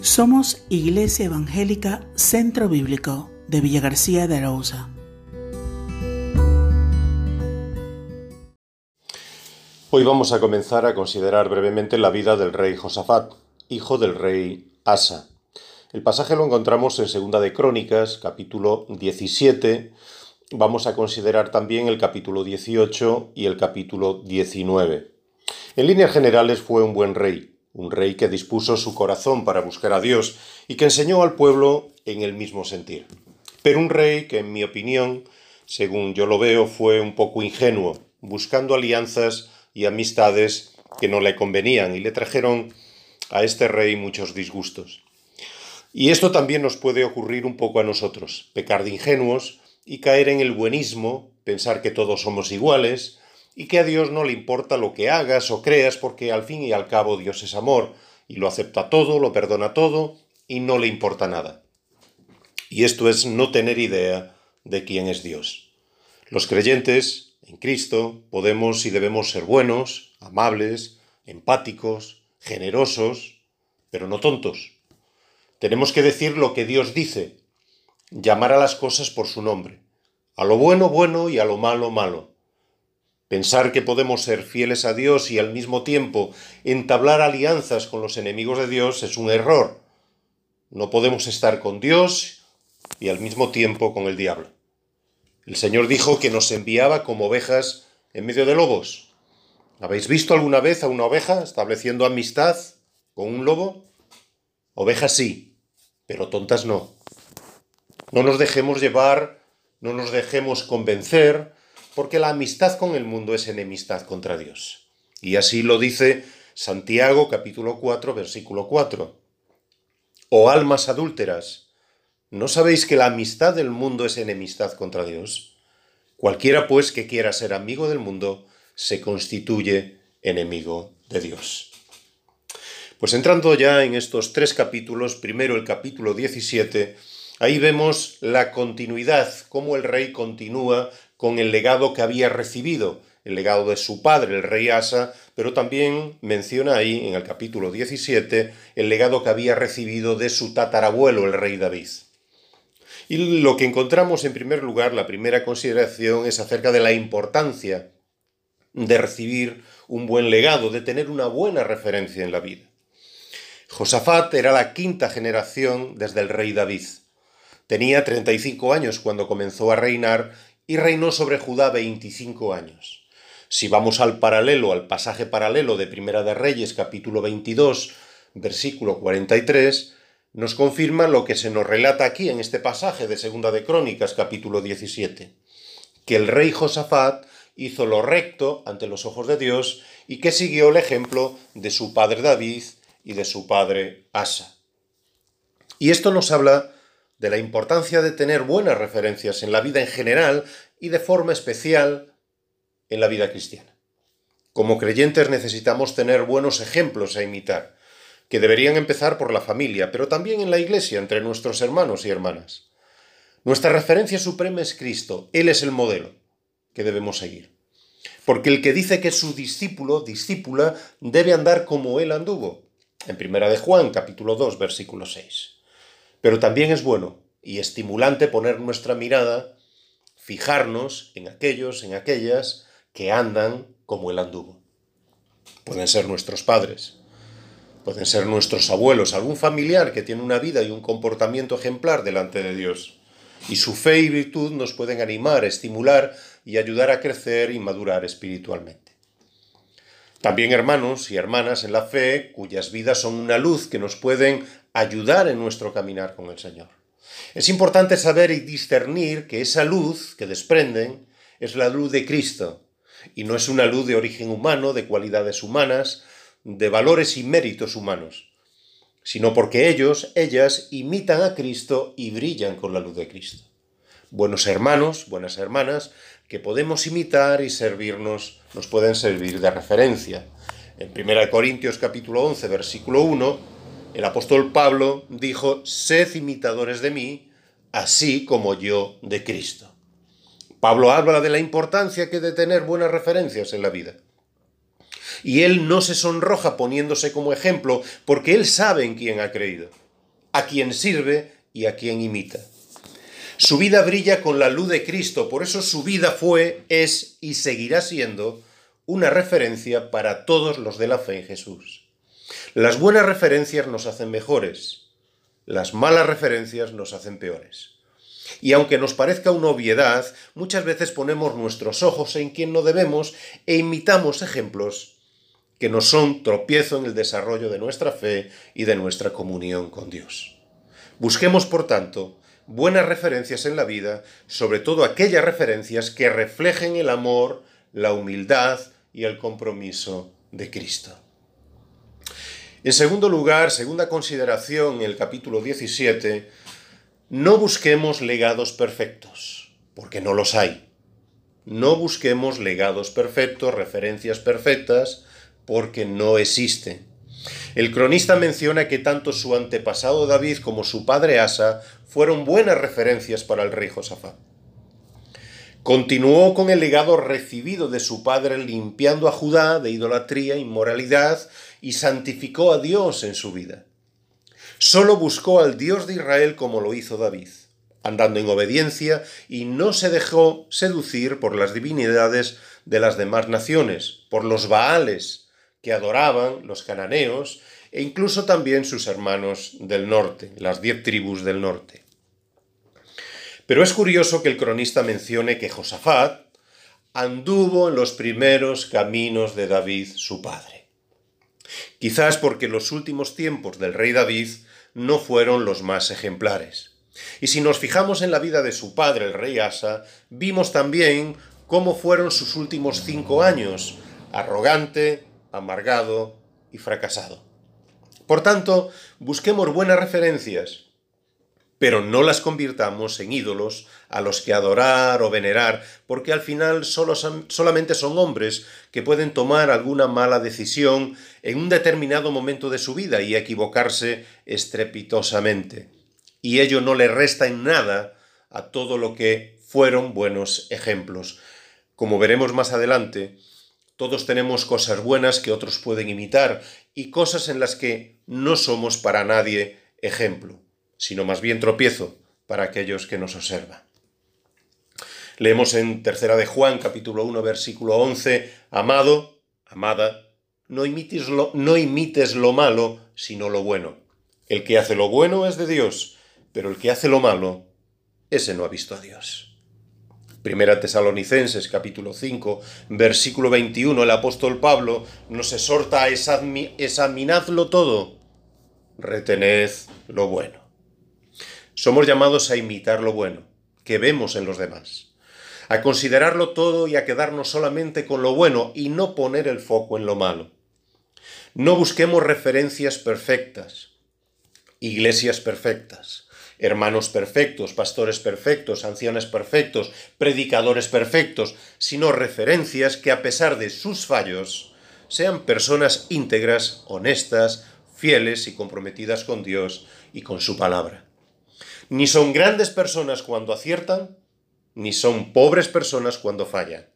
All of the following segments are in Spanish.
Somos Iglesia Evangélica Centro Bíblico de Villa García de Arauza. Hoy vamos a comenzar a considerar brevemente la vida del rey Josafat, hijo del rey Asa. El pasaje lo encontramos en Segunda de Crónicas, capítulo 17. Vamos a considerar también el capítulo 18 y el capítulo 19. En líneas generales fue un buen rey, un rey que dispuso su corazón para buscar a Dios y que enseñó al pueblo en el mismo sentir. Pero un rey que, en mi opinión, según yo lo veo, fue un poco ingenuo, buscando alianzas y amistades que no le convenían y le trajeron a este rey muchos disgustos. Y esto también nos puede ocurrir un poco a nosotros, pecar de ingenuos y caer en el buenismo, pensar que todos somos iguales, y que a Dios no le importa lo que hagas o creas porque al fin y al cabo Dios es amor y lo acepta todo, lo perdona todo y no le importa nada. Y esto es no tener idea de quién es Dios. Los creyentes en Cristo podemos y debemos ser buenos, amables, empáticos, generosos, pero no tontos. Tenemos que decir lo que Dios dice, llamar a las cosas por su nombre, a lo bueno bueno y a lo malo malo Pensar que podemos ser fieles a Dios y al mismo tiempo entablar alianzas con los enemigos de Dios es un error. No podemos estar con Dios y al mismo tiempo con el diablo. El Señor dijo que nos enviaba como ovejas en medio de lobos. ¿Habéis visto alguna vez a una oveja estableciendo amistad con un lobo? Ovejas sí, pero tontas no. No nos dejemos llevar, no nos dejemos convencer, porque la amistad con el mundo es enemistad contra Dios. Y así lo dice Santiago capítulo 4 versículo 4. Oh almas adúlteras, ¿no sabéis que la amistad del mundo es enemistad contra Dios? Cualquiera pues que quiera ser amigo del mundo se constituye enemigo de Dios. Pues entrando ya en estos tres capítulos, primero el capítulo 17, ahí vemos la continuidad, cómo el rey continúa con el legado que había recibido, el legado de su padre, el rey Asa, pero también menciona ahí, en el capítulo 17, el legado que había recibido de su tatarabuelo, el rey David. Y lo que encontramos en primer lugar, la primera consideración es acerca de la importancia de recibir un buen legado, de tener una buena referencia en la vida. Josafat era la quinta generación desde el rey David. Tenía 35 años cuando comenzó a reinar y reinó sobre Judá 25 años. Si vamos al paralelo, al pasaje paralelo de Primera de Reyes, capítulo 22, versículo 43, nos confirma lo que se nos relata aquí en este pasaje de Segunda de Crónicas, capítulo 17, que el rey Josafat hizo lo recto ante los ojos de Dios y que siguió el ejemplo de su padre David y de su padre Asa. Y esto nos habla de la importancia de tener buenas referencias en la vida en general y de forma especial en la vida cristiana. Como creyentes necesitamos tener buenos ejemplos a imitar, que deberían empezar por la familia, pero también en la iglesia, entre nuestros hermanos y hermanas. Nuestra referencia suprema es Cristo, Él es el modelo que debemos seguir. Porque el que dice que es su discípulo, discípula, debe andar como Él anduvo. En primera de Juan, capítulo 2, versículo 6. Pero también es bueno y estimulante poner nuestra mirada, fijarnos en aquellos, en aquellas que andan como el anduvo. Pueden ser nuestros padres, pueden ser nuestros abuelos, algún familiar que tiene una vida y un comportamiento ejemplar delante de Dios. Y su fe y virtud nos pueden animar, estimular y ayudar a crecer y madurar espiritualmente. También hermanos y hermanas en la fe cuyas vidas son una luz que nos pueden ayudar en nuestro caminar con el Señor. Es importante saber y discernir que esa luz que desprenden es la luz de Cristo y no es una luz de origen humano, de cualidades humanas, de valores y méritos humanos, sino porque ellos, ellas, imitan a Cristo y brillan con la luz de Cristo. Buenos hermanos, buenas hermanas, que podemos imitar y servirnos, nos pueden servir de referencia. En 1 Corintios capítulo 11, versículo 1, el apóstol Pablo dijo, sed imitadores de mí, así como yo de Cristo. Pablo habla de la importancia que de tener buenas referencias en la vida. Y él no se sonroja poniéndose como ejemplo porque él sabe en quién ha creído. a quien sirve y a quien imita. Su vida brilla con la luz de Cristo, por eso su vida fue, es y seguirá siendo una referencia para todos los de la fe en Jesús. Las buenas referencias nos hacen mejores, las malas referencias nos hacen peores. Y aunque nos parezca una obviedad, muchas veces ponemos nuestros ojos en quien no debemos e imitamos ejemplos que nos son tropiezo en el desarrollo de nuestra fe y de nuestra comunión con Dios. Busquemos, por tanto, buenas referencias en la vida, sobre todo aquellas referencias que reflejen el amor, la humildad y el compromiso de Cristo. En segundo lugar, segunda consideración, en el capítulo 17, no busquemos legados perfectos, porque no los hay. No busquemos legados perfectos, referencias perfectas, porque no existen. El cronista menciona que tanto su antepasado David como su padre Asa fueron buenas referencias para el rey Josafat. Continuó con el legado recibido de su padre limpiando a Judá de idolatría, inmoralidad y santificó a Dios en su vida. Solo buscó al Dios de Israel como lo hizo David, andando en obediencia y no se dejó seducir por las divinidades de las demás naciones, por los Baales que adoraban los cananeos e incluso también sus hermanos del norte, las diez tribus del norte. Pero es curioso que el cronista mencione que Josafat anduvo en los primeros caminos de David, su padre. Quizás porque los últimos tiempos del rey David no fueron los más ejemplares. Y si nos fijamos en la vida de su padre, el rey Asa, vimos también cómo fueron sus últimos cinco años, arrogante, amargado y fracasado. Por tanto, busquemos buenas referencias, pero no las convirtamos en ídolos a los que adorar o venerar, porque al final solo solamente son hombres que pueden tomar alguna mala decisión en un determinado momento de su vida y equivocarse estrepitosamente. Y ello no le resta en nada a todo lo que fueron buenos ejemplos. Como veremos más adelante, todos tenemos cosas buenas que otros pueden imitar y cosas en las que no somos para nadie ejemplo sino más bien tropiezo para aquellos que nos observan. Leemos en Tercera de Juan, capítulo 1, versículo 11, Amado, amada, no imites, lo, no imites lo malo, sino lo bueno. El que hace lo bueno es de Dios, pero el que hace lo malo, ese no ha visto a Dios. Primera Tesalonicenses capítulo 5, versículo 21, el apóstol Pablo nos exhorta a examinadlo todo, retened lo bueno. Somos llamados a imitar lo bueno que vemos en los demás, a considerarlo todo y a quedarnos solamente con lo bueno y no poner el foco en lo malo. No busquemos referencias perfectas, iglesias perfectas, hermanos perfectos, pastores perfectos, ancianos perfectos, predicadores perfectos, sino referencias que a pesar de sus fallos sean personas íntegras, honestas, fieles y comprometidas con Dios y con su palabra. Ni son grandes personas cuando aciertan, ni son pobres personas cuando fallan.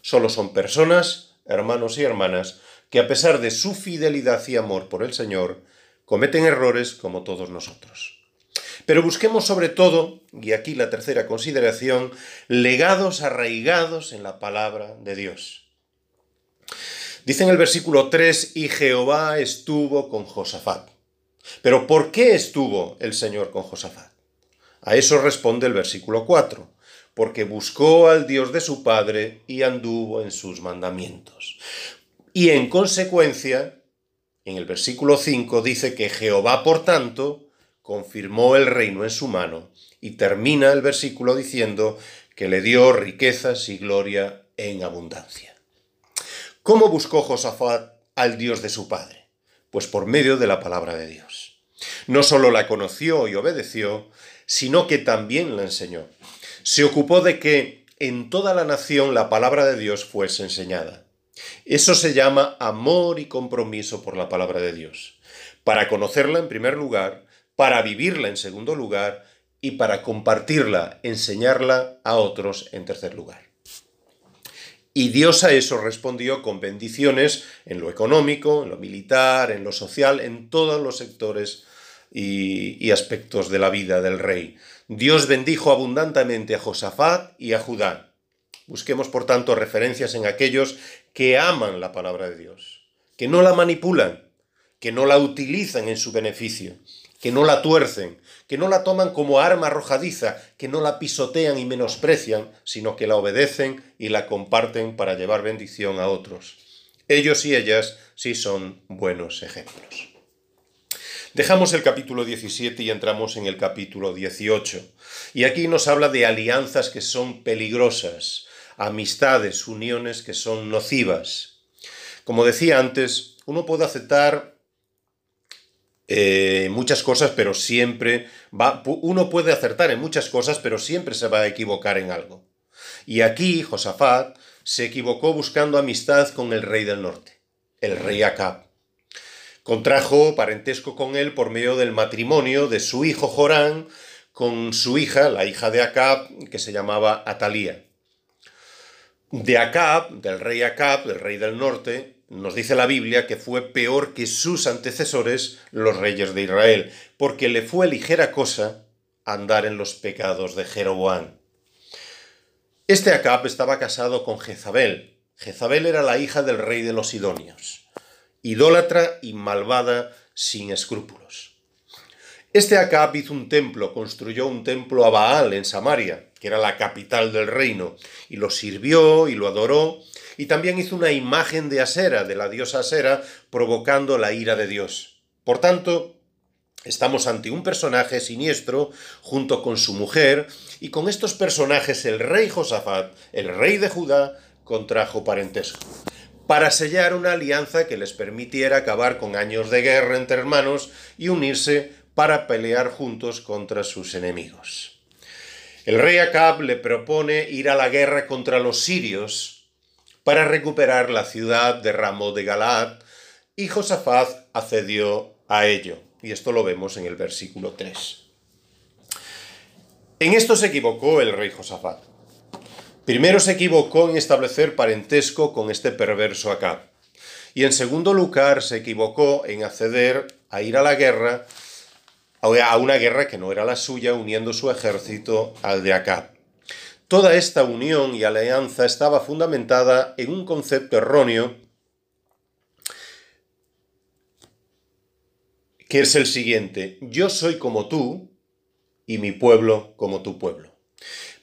Solo son personas, hermanos y hermanas, que a pesar de su fidelidad y amor por el Señor, cometen errores como todos nosotros. Pero busquemos sobre todo, y aquí la tercera consideración, legados arraigados en la palabra de Dios. Dice en el versículo 3, y Jehová estuvo con Josafat. Pero ¿por qué estuvo el Señor con Josafat? A eso responde el versículo 4, porque buscó al Dios de su Padre y anduvo en sus mandamientos. Y en consecuencia, en el versículo 5 dice que Jehová, por tanto, confirmó el reino en su mano, y termina el versículo diciendo que le dio riquezas y gloria en abundancia. ¿Cómo buscó Josafat al Dios de su Padre? Pues por medio de la palabra de Dios. No solo la conoció y obedeció, sino que también la enseñó. Se ocupó de que en toda la nación la palabra de Dios fuese enseñada. Eso se llama amor y compromiso por la palabra de Dios. Para conocerla en primer lugar, para vivirla en segundo lugar y para compartirla, enseñarla a otros en tercer lugar. Y Dios a eso respondió con bendiciones en lo económico, en lo militar, en lo social, en todos los sectores y, aspectos de la vida del rey. Dios bendijo abundantemente a Josafat y a Judá. Busquemos, por tanto, referencias en aquellos que aman la palabra de Dios, que no la manipulan, que no la utilizan en su beneficio, que no la tuercen, que no la toman como arma arrojadiza, que no la pisotean y menosprecian, sino que la obedecen y la comparten para llevar bendición a otros. Ellos y ellas sí son buenos ejemplos. Dejamos el capítulo 17 y entramos en el capítulo 18. Y aquí nos habla de alianzas que son peligrosas, amistades, uniones que son nocivas. Como decía antes, uno puede aceptar eh, muchas cosas, pero siempre uno puede acertar en muchas cosas, pero siempre se va a equivocar en algo. Y aquí Josafat se equivocó buscando amistad con el rey del norte, el rey Acab. Contrajo parentesco con él por medio del matrimonio de su hijo Jorán con su hija, la hija de Acab, que se llamaba Atalía. De Acab, del rey Acab, del rey del norte, nos dice la Biblia que fue peor que sus antecesores, los reyes de Israel, porque le fue ligera cosa andar en los pecados de Jeroboam. Este Acab estaba casado con Jezabel. Jezabel era la hija del rey de los Sidonios, idólatra y malvada sin escrúpulos. Este Acab hizo un templo, construyó un templo a Baal en Samaria, que era la capital del reino, y lo sirvió y lo adoró, y también hizo una imagen de Asera, de la diosa Asera, provocando la ira de Dios. Por tanto, Estamos ante un personaje siniestro junto con su mujer y con estos personajes el rey Josafat, el rey de Judá, contrajo parentesco para sellar una alianza que les permitiera acabar con años de guerra entre hermanos y unirse para pelear juntos contra sus enemigos. El rey Acab le propone ir a la guerra contra los sirios para recuperar la ciudad de Ramo de Galaad, y Josafat accedió a ello. Y esto lo vemos en el versículo 3. En esto se equivocó el rey Josafat. Primero se equivocó en establecer parentesco con este perverso Acab. Y en segundo lugar se equivocó en acceder a ir a la guerra, a una guerra que no era la suya, uniendo su ejército al de Acab. Toda esta unión y alianza estaba fundamentada en un concepto erróneo que es el siguiente, yo soy como tú y mi pueblo como tu pueblo.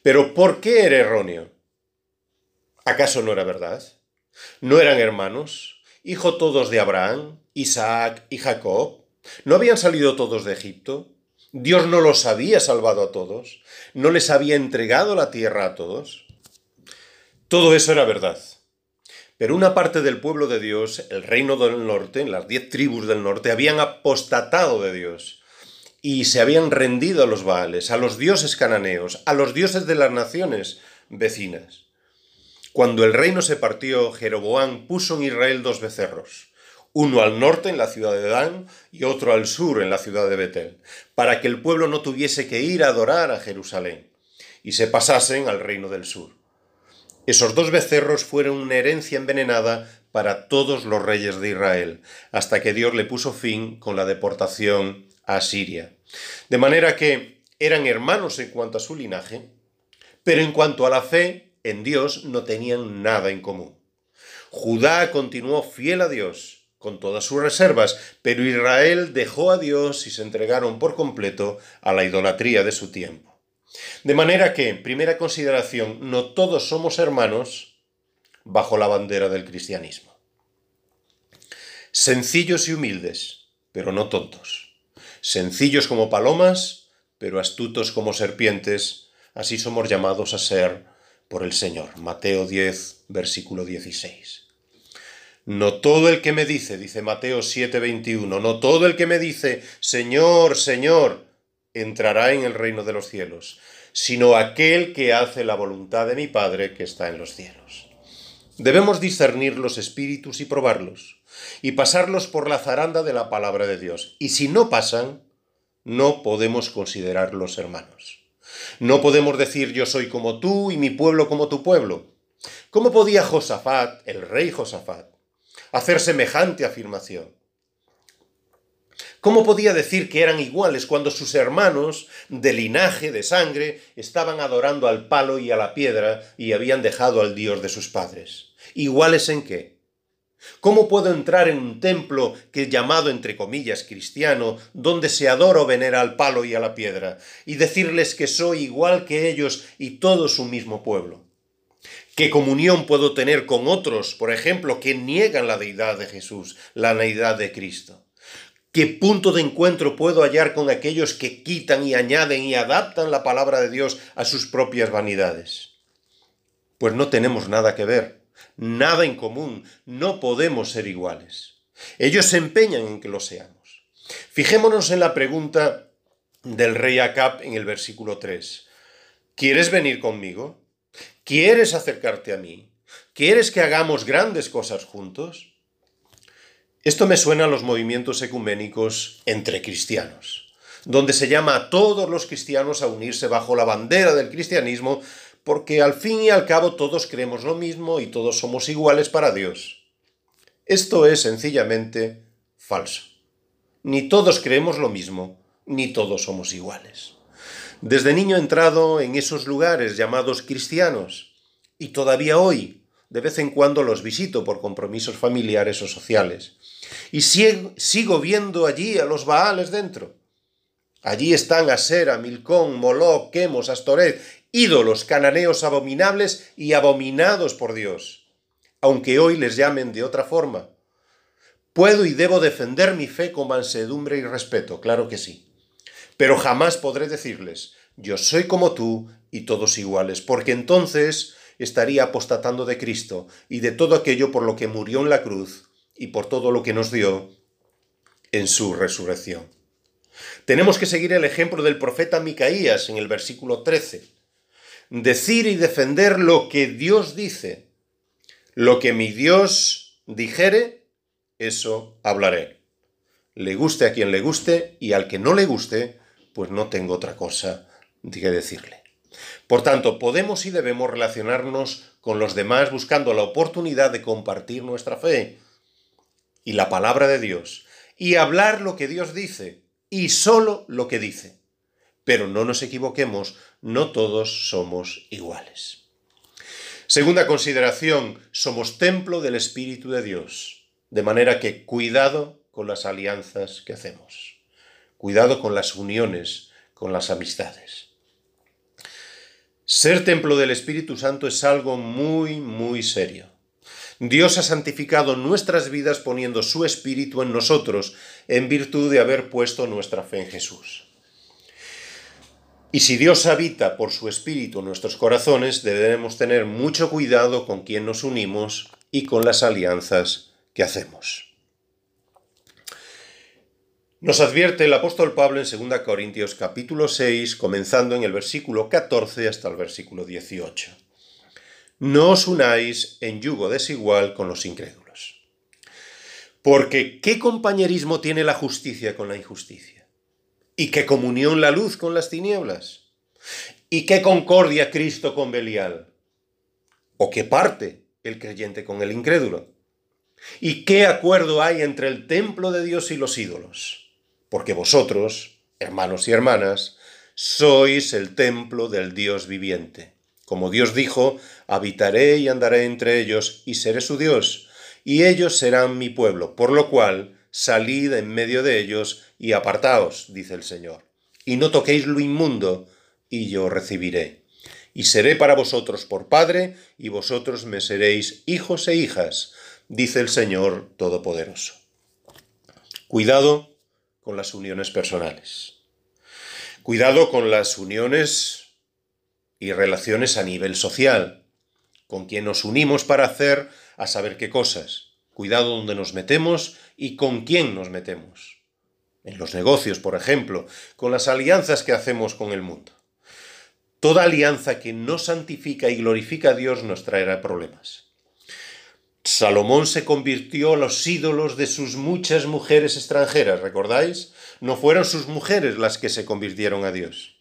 Pero ¿por qué era erróneo? ¿Acaso no era verdad? ¿No eran hermanos? ¿Hijo todos de Abraham, Isaac y Jacob? ¿No habían salido todos de Egipto? Dios no los había salvado a todos, no les había entregado la tierra a todos. Todo eso era verdad. Pero una parte del pueblo de Dios, el reino del norte, las diez tribus del norte, habían apostatado de Dios y se habían rendido a los Baales, a los dioses cananeos, a los dioses de las naciones vecinas. Cuando el reino se partió, Jeroboam puso en Israel dos becerros, uno al norte en la ciudad de Dan y otro al sur en la ciudad de Betel, para que el pueblo no tuviese que ir a adorar a Jerusalén y se pasasen al reino del sur. Esos dos becerros fueron una herencia envenenada para todos los reyes de Israel, hasta que Dios le puso fin con la deportación a Siria. De manera que eran hermanos en cuanto a su linaje, pero en cuanto a la fe en Dios no tenían nada en común. Judá continuó fiel a Dios, con todas sus reservas, pero Israel dejó a Dios y se entregaron por completo a la idolatría de su tiempo. De manera que, en primera consideración, no todos somos hermanos bajo la bandera del cristianismo. Sencillos y humildes, pero no tontos. Sencillos como palomas, pero astutos como serpientes, así somos llamados a ser por el Señor. Mateo 10, versículo 16. No todo el que me dice, dice Mateo 7:21, no todo el que me dice, Señor, Señor, entrará en el reino de los cielos, sino aquel que hace la voluntad de mi Padre que está en los cielos. Debemos discernir los espíritus y probarlos, y pasarlos por la zaranda de la palabra de Dios. Y si no pasan, no podemos considerarlos hermanos. No podemos decir yo soy como tú y mi pueblo como tu pueblo. ¿Cómo podía Josafat, el rey Josafat, hacer semejante afirmación. ¿Cómo podía decir que eran iguales cuando sus hermanos, de linaje, de sangre, estaban adorando al palo y a la piedra y habían dejado al Dios de sus padres? ¿Iguales en qué? ¿Cómo puedo entrar en un templo que llamado entre comillas cristiano, donde se adora o venera al palo y a la piedra, y decirles que soy igual que ellos y todos un mismo pueblo? ¿Qué comunión puedo tener con otros, por ejemplo, que niegan la deidad de Jesús, la deidad de Cristo? ¿Qué punto de encuentro puedo hallar con aquellos que quitan y añaden y adaptan la palabra de Dios a sus propias vanidades? Pues no tenemos nada que ver, nada en común, no podemos ser iguales. Ellos se empeñan en que lo seamos. Fijémonos en la pregunta del rey Acab en el versículo 3. ¿Quieres venir conmigo? ¿Quieres acercarte a mí? ¿Quieres que hagamos grandes cosas juntos? Esto me suena a los movimientos ecuménicos entre cristianos, donde se llama a todos los cristianos a unirse bajo la bandera del cristianismo, porque al fin y al cabo todos creemos lo mismo y todos somos iguales para Dios. Esto es sencillamente falso. Ni todos creemos lo mismo, ni todos somos iguales. Desde niño he entrado en esos lugares llamados cristianos, y todavía hoy, de vez en cuando los visito por compromisos familiares o sociales. Y sigo viendo allí a los Baales dentro. Allí están Asera, Milcón, Moloch, Quemos, Astoret, ídolos cananeos abominables y abominados por Dios, aunque hoy les llamen de otra forma. Puedo y debo defender mi fe con mansedumbre y respeto, claro que sí. Pero jamás podré decirles, yo soy como tú y todos iguales, porque entonces estaría apostatando de Cristo y de todo aquello por lo que murió en la cruz y por todo lo que nos dio en su resurrección. Tenemos que seguir el ejemplo del profeta Micaías en el versículo 13. Decir y defender lo que Dios dice. Lo que mi Dios dijere, eso hablaré. Le guste a quien le guste y al que no le guste, pues no tengo otra cosa que decirle. Por tanto, podemos y debemos relacionarnos con los demás buscando la oportunidad de compartir nuestra fe, y la palabra de Dios y hablar lo que Dios dice y solo lo que dice. Pero no nos equivoquemos, no todos somos iguales. Segunda consideración, somos templo del Espíritu de Dios, de manera que cuidado con las alianzas que hacemos, cuidado con las uniones, con las amistades. Ser templo del Espíritu Santo es algo muy, muy serio. Dios ha santificado nuestras vidas poniendo su Espíritu en nosotros, en virtud de haber puesto nuestra fe en Jesús. Y si Dios habita por su Espíritu en nuestros corazones, debemos tener mucho cuidado con quien nos unimos y con las alianzas que hacemos. Nos advierte el apóstol Pablo en 2 Corintios capítulo 6, comenzando en el versículo 14 hasta el versículo 18 no os unáis en yugo desigual con los incrédulos. Porque ¿qué compañerismo tiene la justicia con la injusticia? ¿Y qué comunión la luz con las tinieblas? ¿Y qué concordia Cristo con Belial? ¿O qué parte el creyente con el incrédulo? ¿Y qué acuerdo hay entre el templo de Dios y los ídolos? Porque vosotros, hermanos y hermanas, sois el templo del Dios viviente. Como Dios dijo, habitaré y andaré entre ellos y seré su Dios, y ellos serán mi pueblo, por lo cual salid en medio de ellos y apartaos, dice el Señor, y no toquéis lo inmundo, y yo recibiré. Y seré para vosotros por Padre, y vosotros me seréis hijos e hijas, dice el Señor Todopoderoso. Cuidado con las uniones personales. Cuidado con las uniones y relaciones a nivel social, con quien nos unimos para hacer a saber qué cosas. Cuidado donde nos metemos y con quién nos metemos. En los negocios, por ejemplo, con las alianzas que hacemos con el mundo. Toda alianza que no santifica y glorifica a Dios nos traerá problemas. Salomón se convirtió a los ídolos de sus muchas mujeres extranjeras, ¿recordáis? No fueron sus mujeres las que se convirtieron a Dios.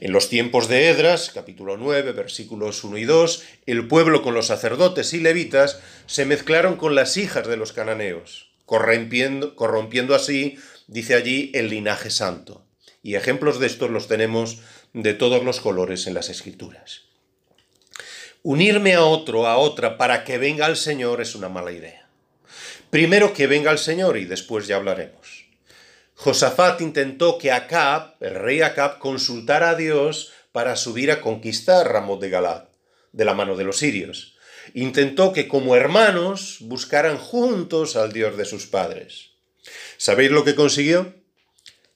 En los tiempos de Edras, capítulo 9, versículos 1 y 2, el pueblo con los sacerdotes y levitas se mezclaron con las hijas de los cananeos, corrompiendo, corrompiendo así dice allí el linaje santo. Y ejemplos de estos los tenemos de todos los colores en las escrituras. Unirme a otro, a otra, para que venga el Señor es una mala idea. Primero que venga el Señor y después ya hablaremos. Josafat intentó que Acab, el rey Acab, consultara a Dios para subir a conquistar Ramot de Galad, de la mano de los sirios. Intentó que como hermanos buscaran juntos al Dios de sus padres. ¿Sabéis lo que consiguió?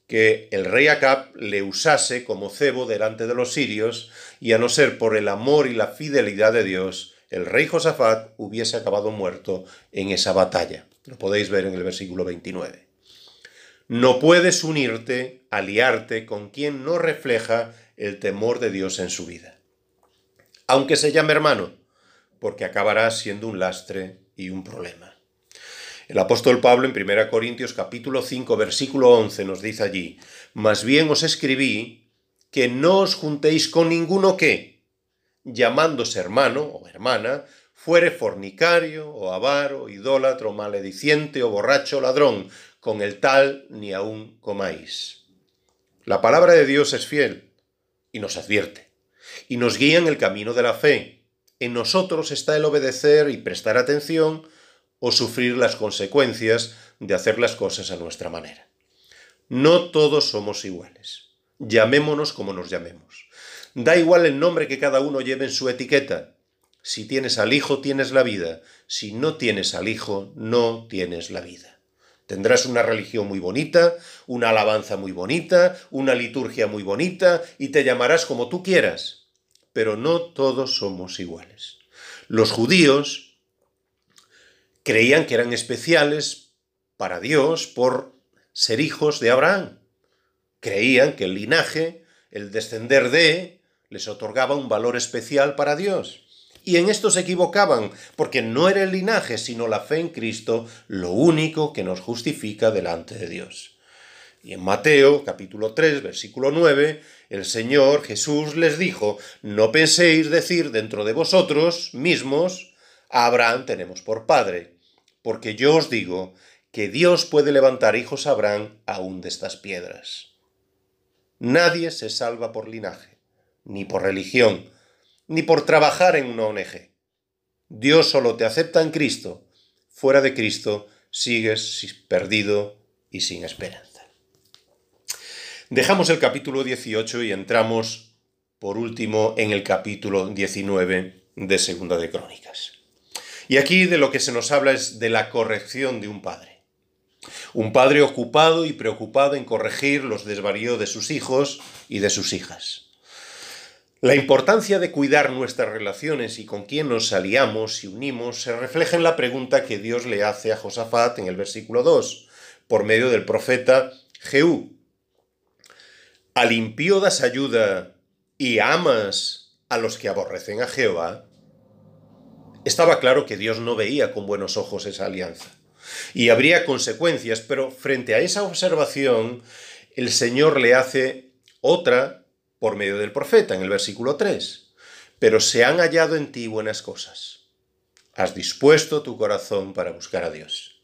Que el rey Acab le usase como cebo delante de los sirios y a no ser por el amor y la fidelidad de Dios, el rey Josafat hubiese acabado muerto en esa batalla. Lo podéis ver en el versículo 29. No puedes unirte, aliarte con quien no refleja el temor de Dios en su vida. Aunque se llame hermano, porque acabará siendo un lastre y un problema. El apóstol Pablo en 1 Corintios capítulo 5 versículo 11 nos dice allí, más bien os escribí que no os juntéis con ninguno que, llamándose hermano o hermana, fuere fornicario o avaro, idólatro, malediciente o borracho o ladrón, con el tal ni aún comáis. La palabra de Dios es fiel y nos advierte, y nos guía en el camino de la fe. En nosotros está el obedecer y prestar atención o sufrir las consecuencias de hacer las cosas a nuestra manera. No todos somos iguales. Llamémonos como nos llamemos. Da igual el nombre que cada uno lleve en su etiqueta. Si tienes al Hijo, tienes la vida. Si no tienes al Hijo, no tienes la vida. Tendrás una religión muy bonita, una alabanza muy bonita, una liturgia muy bonita y te llamarás como tú quieras. Pero no todos somos iguales. Los judíos creían que eran especiales para Dios por ser hijos de Abraham. Creían que el linaje, el descender de, les otorgaba un valor especial para Dios. Y en esto se equivocaban, porque no era el linaje, sino la fe en Cristo, lo único que nos justifica delante de Dios. Y en Mateo capítulo 3, versículo 9, el Señor Jesús les dijo, no penséis decir dentro de vosotros mismos, a Abraham tenemos por padre, porque yo os digo que Dios puede levantar hijos a Abraham aún de estas piedras. Nadie se salva por linaje, ni por religión, ni por trabajar en una ONG. Dios solo te acepta en Cristo. Fuera de Cristo sigues perdido y sin esperanza. Dejamos el capítulo 18 y entramos, por último, en el capítulo 19 de Segunda de Crónicas. Y aquí de lo que se nos habla es de la corrección de un padre. Un padre ocupado y preocupado en corregir los desvaríos de sus hijos y de sus hijas. La importancia de cuidar nuestras relaciones y con quién nos aliamos y unimos se refleja en la pregunta que Dios le hace a Josafat en el versículo 2, por medio del profeta Jehú. ¿Al impío das ayuda y amas a los que aborrecen a Jehová? Estaba claro que Dios no veía con buenos ojos esa alianza. Y habría consecuencias, pero frente a esa observación, el Señor le hace otra por medio del profeta, en el versículo 3. Pero se han hallado en ti buenas cosas. Has dispuesto tu corazón para buscar a Dios.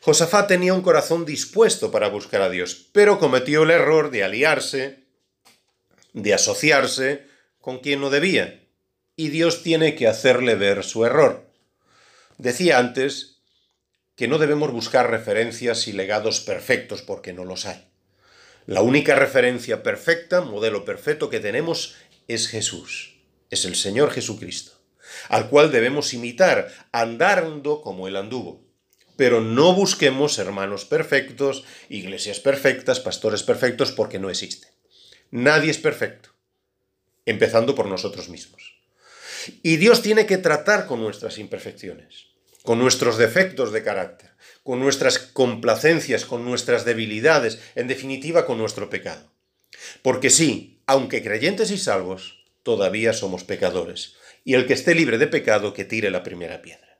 Josafat tenía un corazón dispuesto para buscar a Dios, pero cometió el error de aliarse, de asociarse con quien no debía. Y Dios tiene que hacerle ver su error. Decía antes que no debemos buscar referencias y legados perfectos porque no los hay. La única referencia perfecta, modelo perfecto que tenemos es Jesús, es el Señor Jesucristo, al cual debemos imitar, andando como Él anduvo. Pero no busquemos hermanos perfectos, iglesias perfectas, pastores perfectos, porque no existen. Nadie es perfecto, empezando por nosotros mismos. Y Dios tiene que tratar con nuestras imperfecciones, con nuestros defectos de carácter con nuestras complacencias, con nuestras debilidades, en definitiva con nuestro pecado. Porque sí, aunque creyentes y salvos, todavía somos pecadores. Y el que esté libre de pecado, que tire la primera piedra.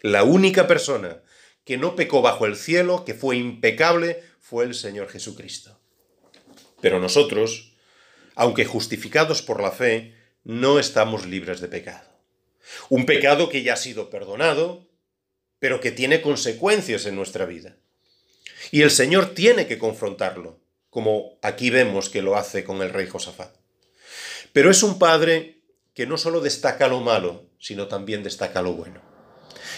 La única persona que no pecó bajo el cielo, que fue impecable, fue el Señor Jesucristo. Pero nosotros, aunque justificados por la fe, no estamos libres de pecado. Un pecado que ya ha sido perdonado, pero que tiene consecuencias en nuestra vida. Y el Señor tiene que confrontarlo, como aquí vemos que lo hace con el rey Josafat. Pero es un padre que no solo destaca lo malo, sino también destaca lo bueno.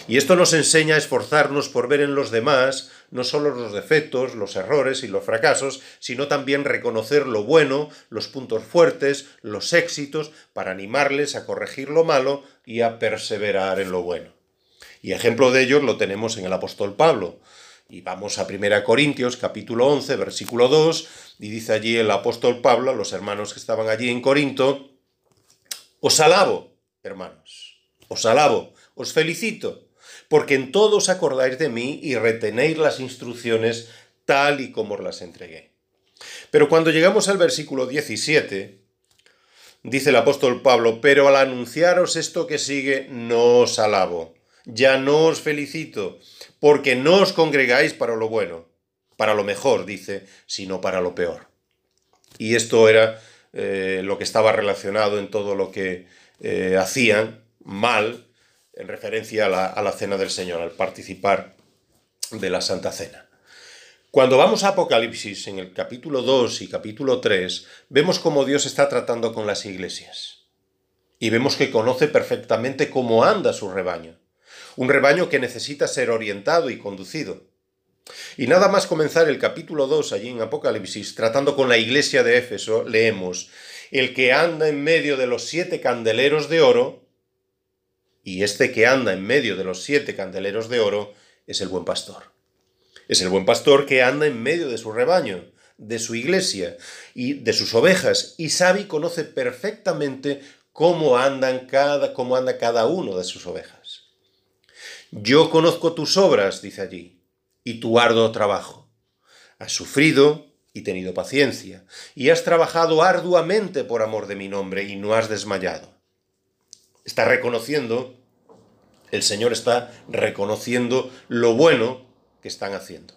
Y esto nos enseña a esforzarnos por ver en los demás no solo los defectos, los errores y los fracasos, sino también reconocer lo bueno, los puntos fuertes, los éxitos, para animarles a corregir lo malo y a perseverar en lo bueno. Y ejemplo de ello lo tenemos en el apóstol Pablo. Y vamos a 1 Corintios capítulo 11, versículo 2, y dice allí el apóstol Pablo a los hermanos que estaban allí en Corinto, os alabo, hermanos, os alabo, os felicito, porque en todo os acordáis de mí y retenéis las instrucciones tal y como os las entregué. Pero cuando llegamos al versículo 17, dice el apóstol Pablo, pero al anunciaros esto que sigue, no os alabo, ya no os felicito, porque no os congregáis para lo bueno, para lo mejor, dice, sino para lo peor. Y esto era eh, lo que estaba relacionado en todo lo que eh, hacían mal en referencia a la, cena del Señor, al participar de la Santa Cena. Cuando vamos a Apocalipsis, en el capítulo 2 y capítulo 3, vemos cómo Dios está tratando con las iglesias. Y vemos que conoce perfectamente cómo anda su rebaño. Un rebaño que necesita ser orientado y conducido. Y nada más comenzar el capítulo 2 allí en Apocalipsis, tratando con la iglesia de Éfeso, leemos, el que anda en medio de los siete candeleros de oro, y este que anda en medio de los siete candeleros de oro es el buen pastor. Es el buen pastor que anda en medio de su rebaño, de su iglesia y de sus ovejas, y sabe y conoce perfectamente cómo andan cada, anda cada uno de sus ovejas. Yo conozco tus obras, dice allí, y tu arduo trabajo. Has sufrido y tenido paciencia, y has trabajado arduamente por amor de mi nombre, y no has desmayado está reconociendo, el Señor está reconociendo lo bueno que están haciendo.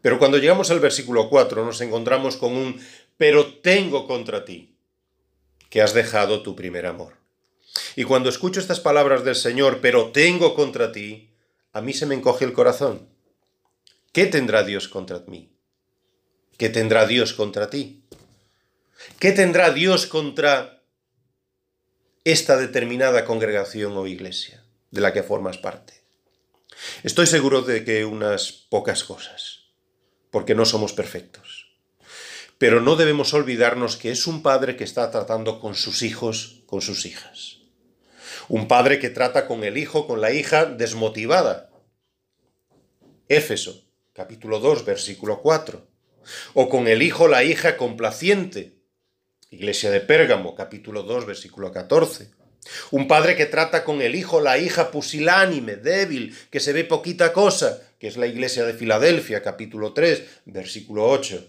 Pero cuando llegamos al versículo 4 nos encontramos con un pero tengo contra ti, que has dejado tu primer amor. Y cuando escucho estas palabras del Señor, pero tengo contra ti, a mí se me encoge el corazón. ¿Qué tendrá Dios contra mí? ¿Qué tendrá Dios contra ti? ¿Qué tendrá Dios contra esta determinada congregación o iglesia de la que formas parte. Estoy seguro de que unas pocas cosas, porque no somos perfectos. Pero no debemos olvidarnos que es un padre que está tratando con sus hijos, con sus hijas. Un padre que trata con el hijo, con la hija desmotivada. Éfeso, capítulo 2, versículo 4. O con el hijo, la hija complaciente, Iglesia de Pérgamo, capítulo 2, versículo 14. Un padre que trata con el hijo, la hija pusilánime, débil, que se ve poquita cosa, que es la iglesia de Filadelfia, capítulo 3, versículo 8.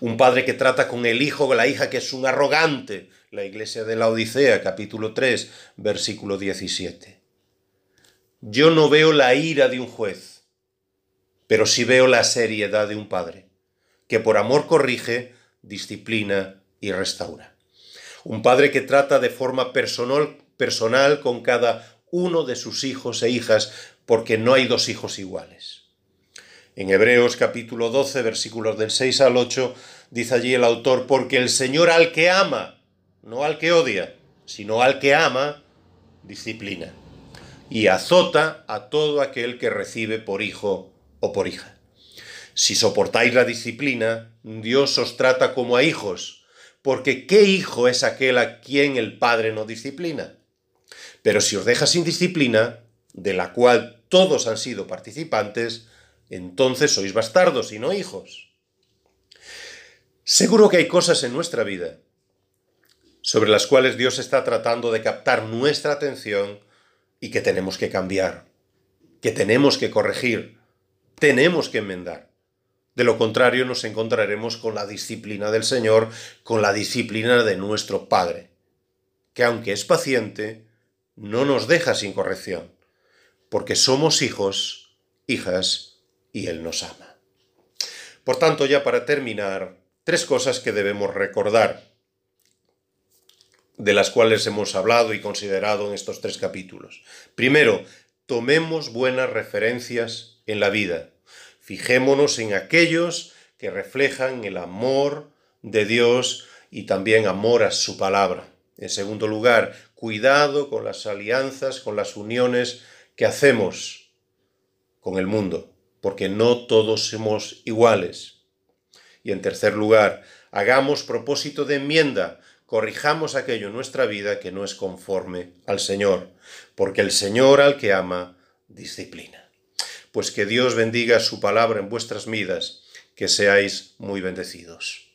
Un padre que trata con el hijo o la hija que es un arrogante, la iglesia de la Odisea, capítulo 3, versículo 17. Yo no veo la ira de un juez, pero sí veo la seriedad de un padre, que por amor corrige, disciplina y restaura. Un padre que trata de forma personal, personal con cada uno de sus hijos e hijas, porque no hay dos hijos iguales. En Hebreos capítulo 12, versículos del 6 al 8, dice allí el autor, porque el Señor al que ama, no al que odia, sino al que ama, disciplina, y azota a todo aquel que recibe por hijo o por hija. Si soportáis la disciplina, Dios os trata como a hijos, porque ¿qué hijo es aquel a quien el Padre no disciplina? Pero si os deja sin disciplina, de la cual todos han sido participantes, entonces sois bastardos y no hijos. Seguro que hay cosas en nuestra vida sobre las cuales Dios está tratando de captar nuestra atención y que tenemos que cambiar, que tenemos que corregir, tenemos que enmendar. De lo contrario nos encontraremos con la disciplina del Señor, con la disciplina de nuestro Padre, que aunque es paciente, no nos deja sin corrección, porque somos hijos, hijas, y Él nos ama. Por tanto, ya para terminar, tres cosas que debemos recordar, de las cuales hemos hablado y considerado en estos tres capítulos. Primero, tomemos buenas referencias en la vida Fijémonos en aquellos que reflejan el amor de Dios y también amor a su palabra. En segundo lugar, cuidado con las alianzas, con las uniones que hacemos con el mundo, porque no todos somos iguales. Y en tercer lugar, hagamos propósito de enmienda, corrijamos aquello en nuestra vida que no es conforme al Señor, porque el Señor al que ama, disciplina. Pues que Dios bendiga su palabra en vuestras vidas, que seáis muy bendecidos.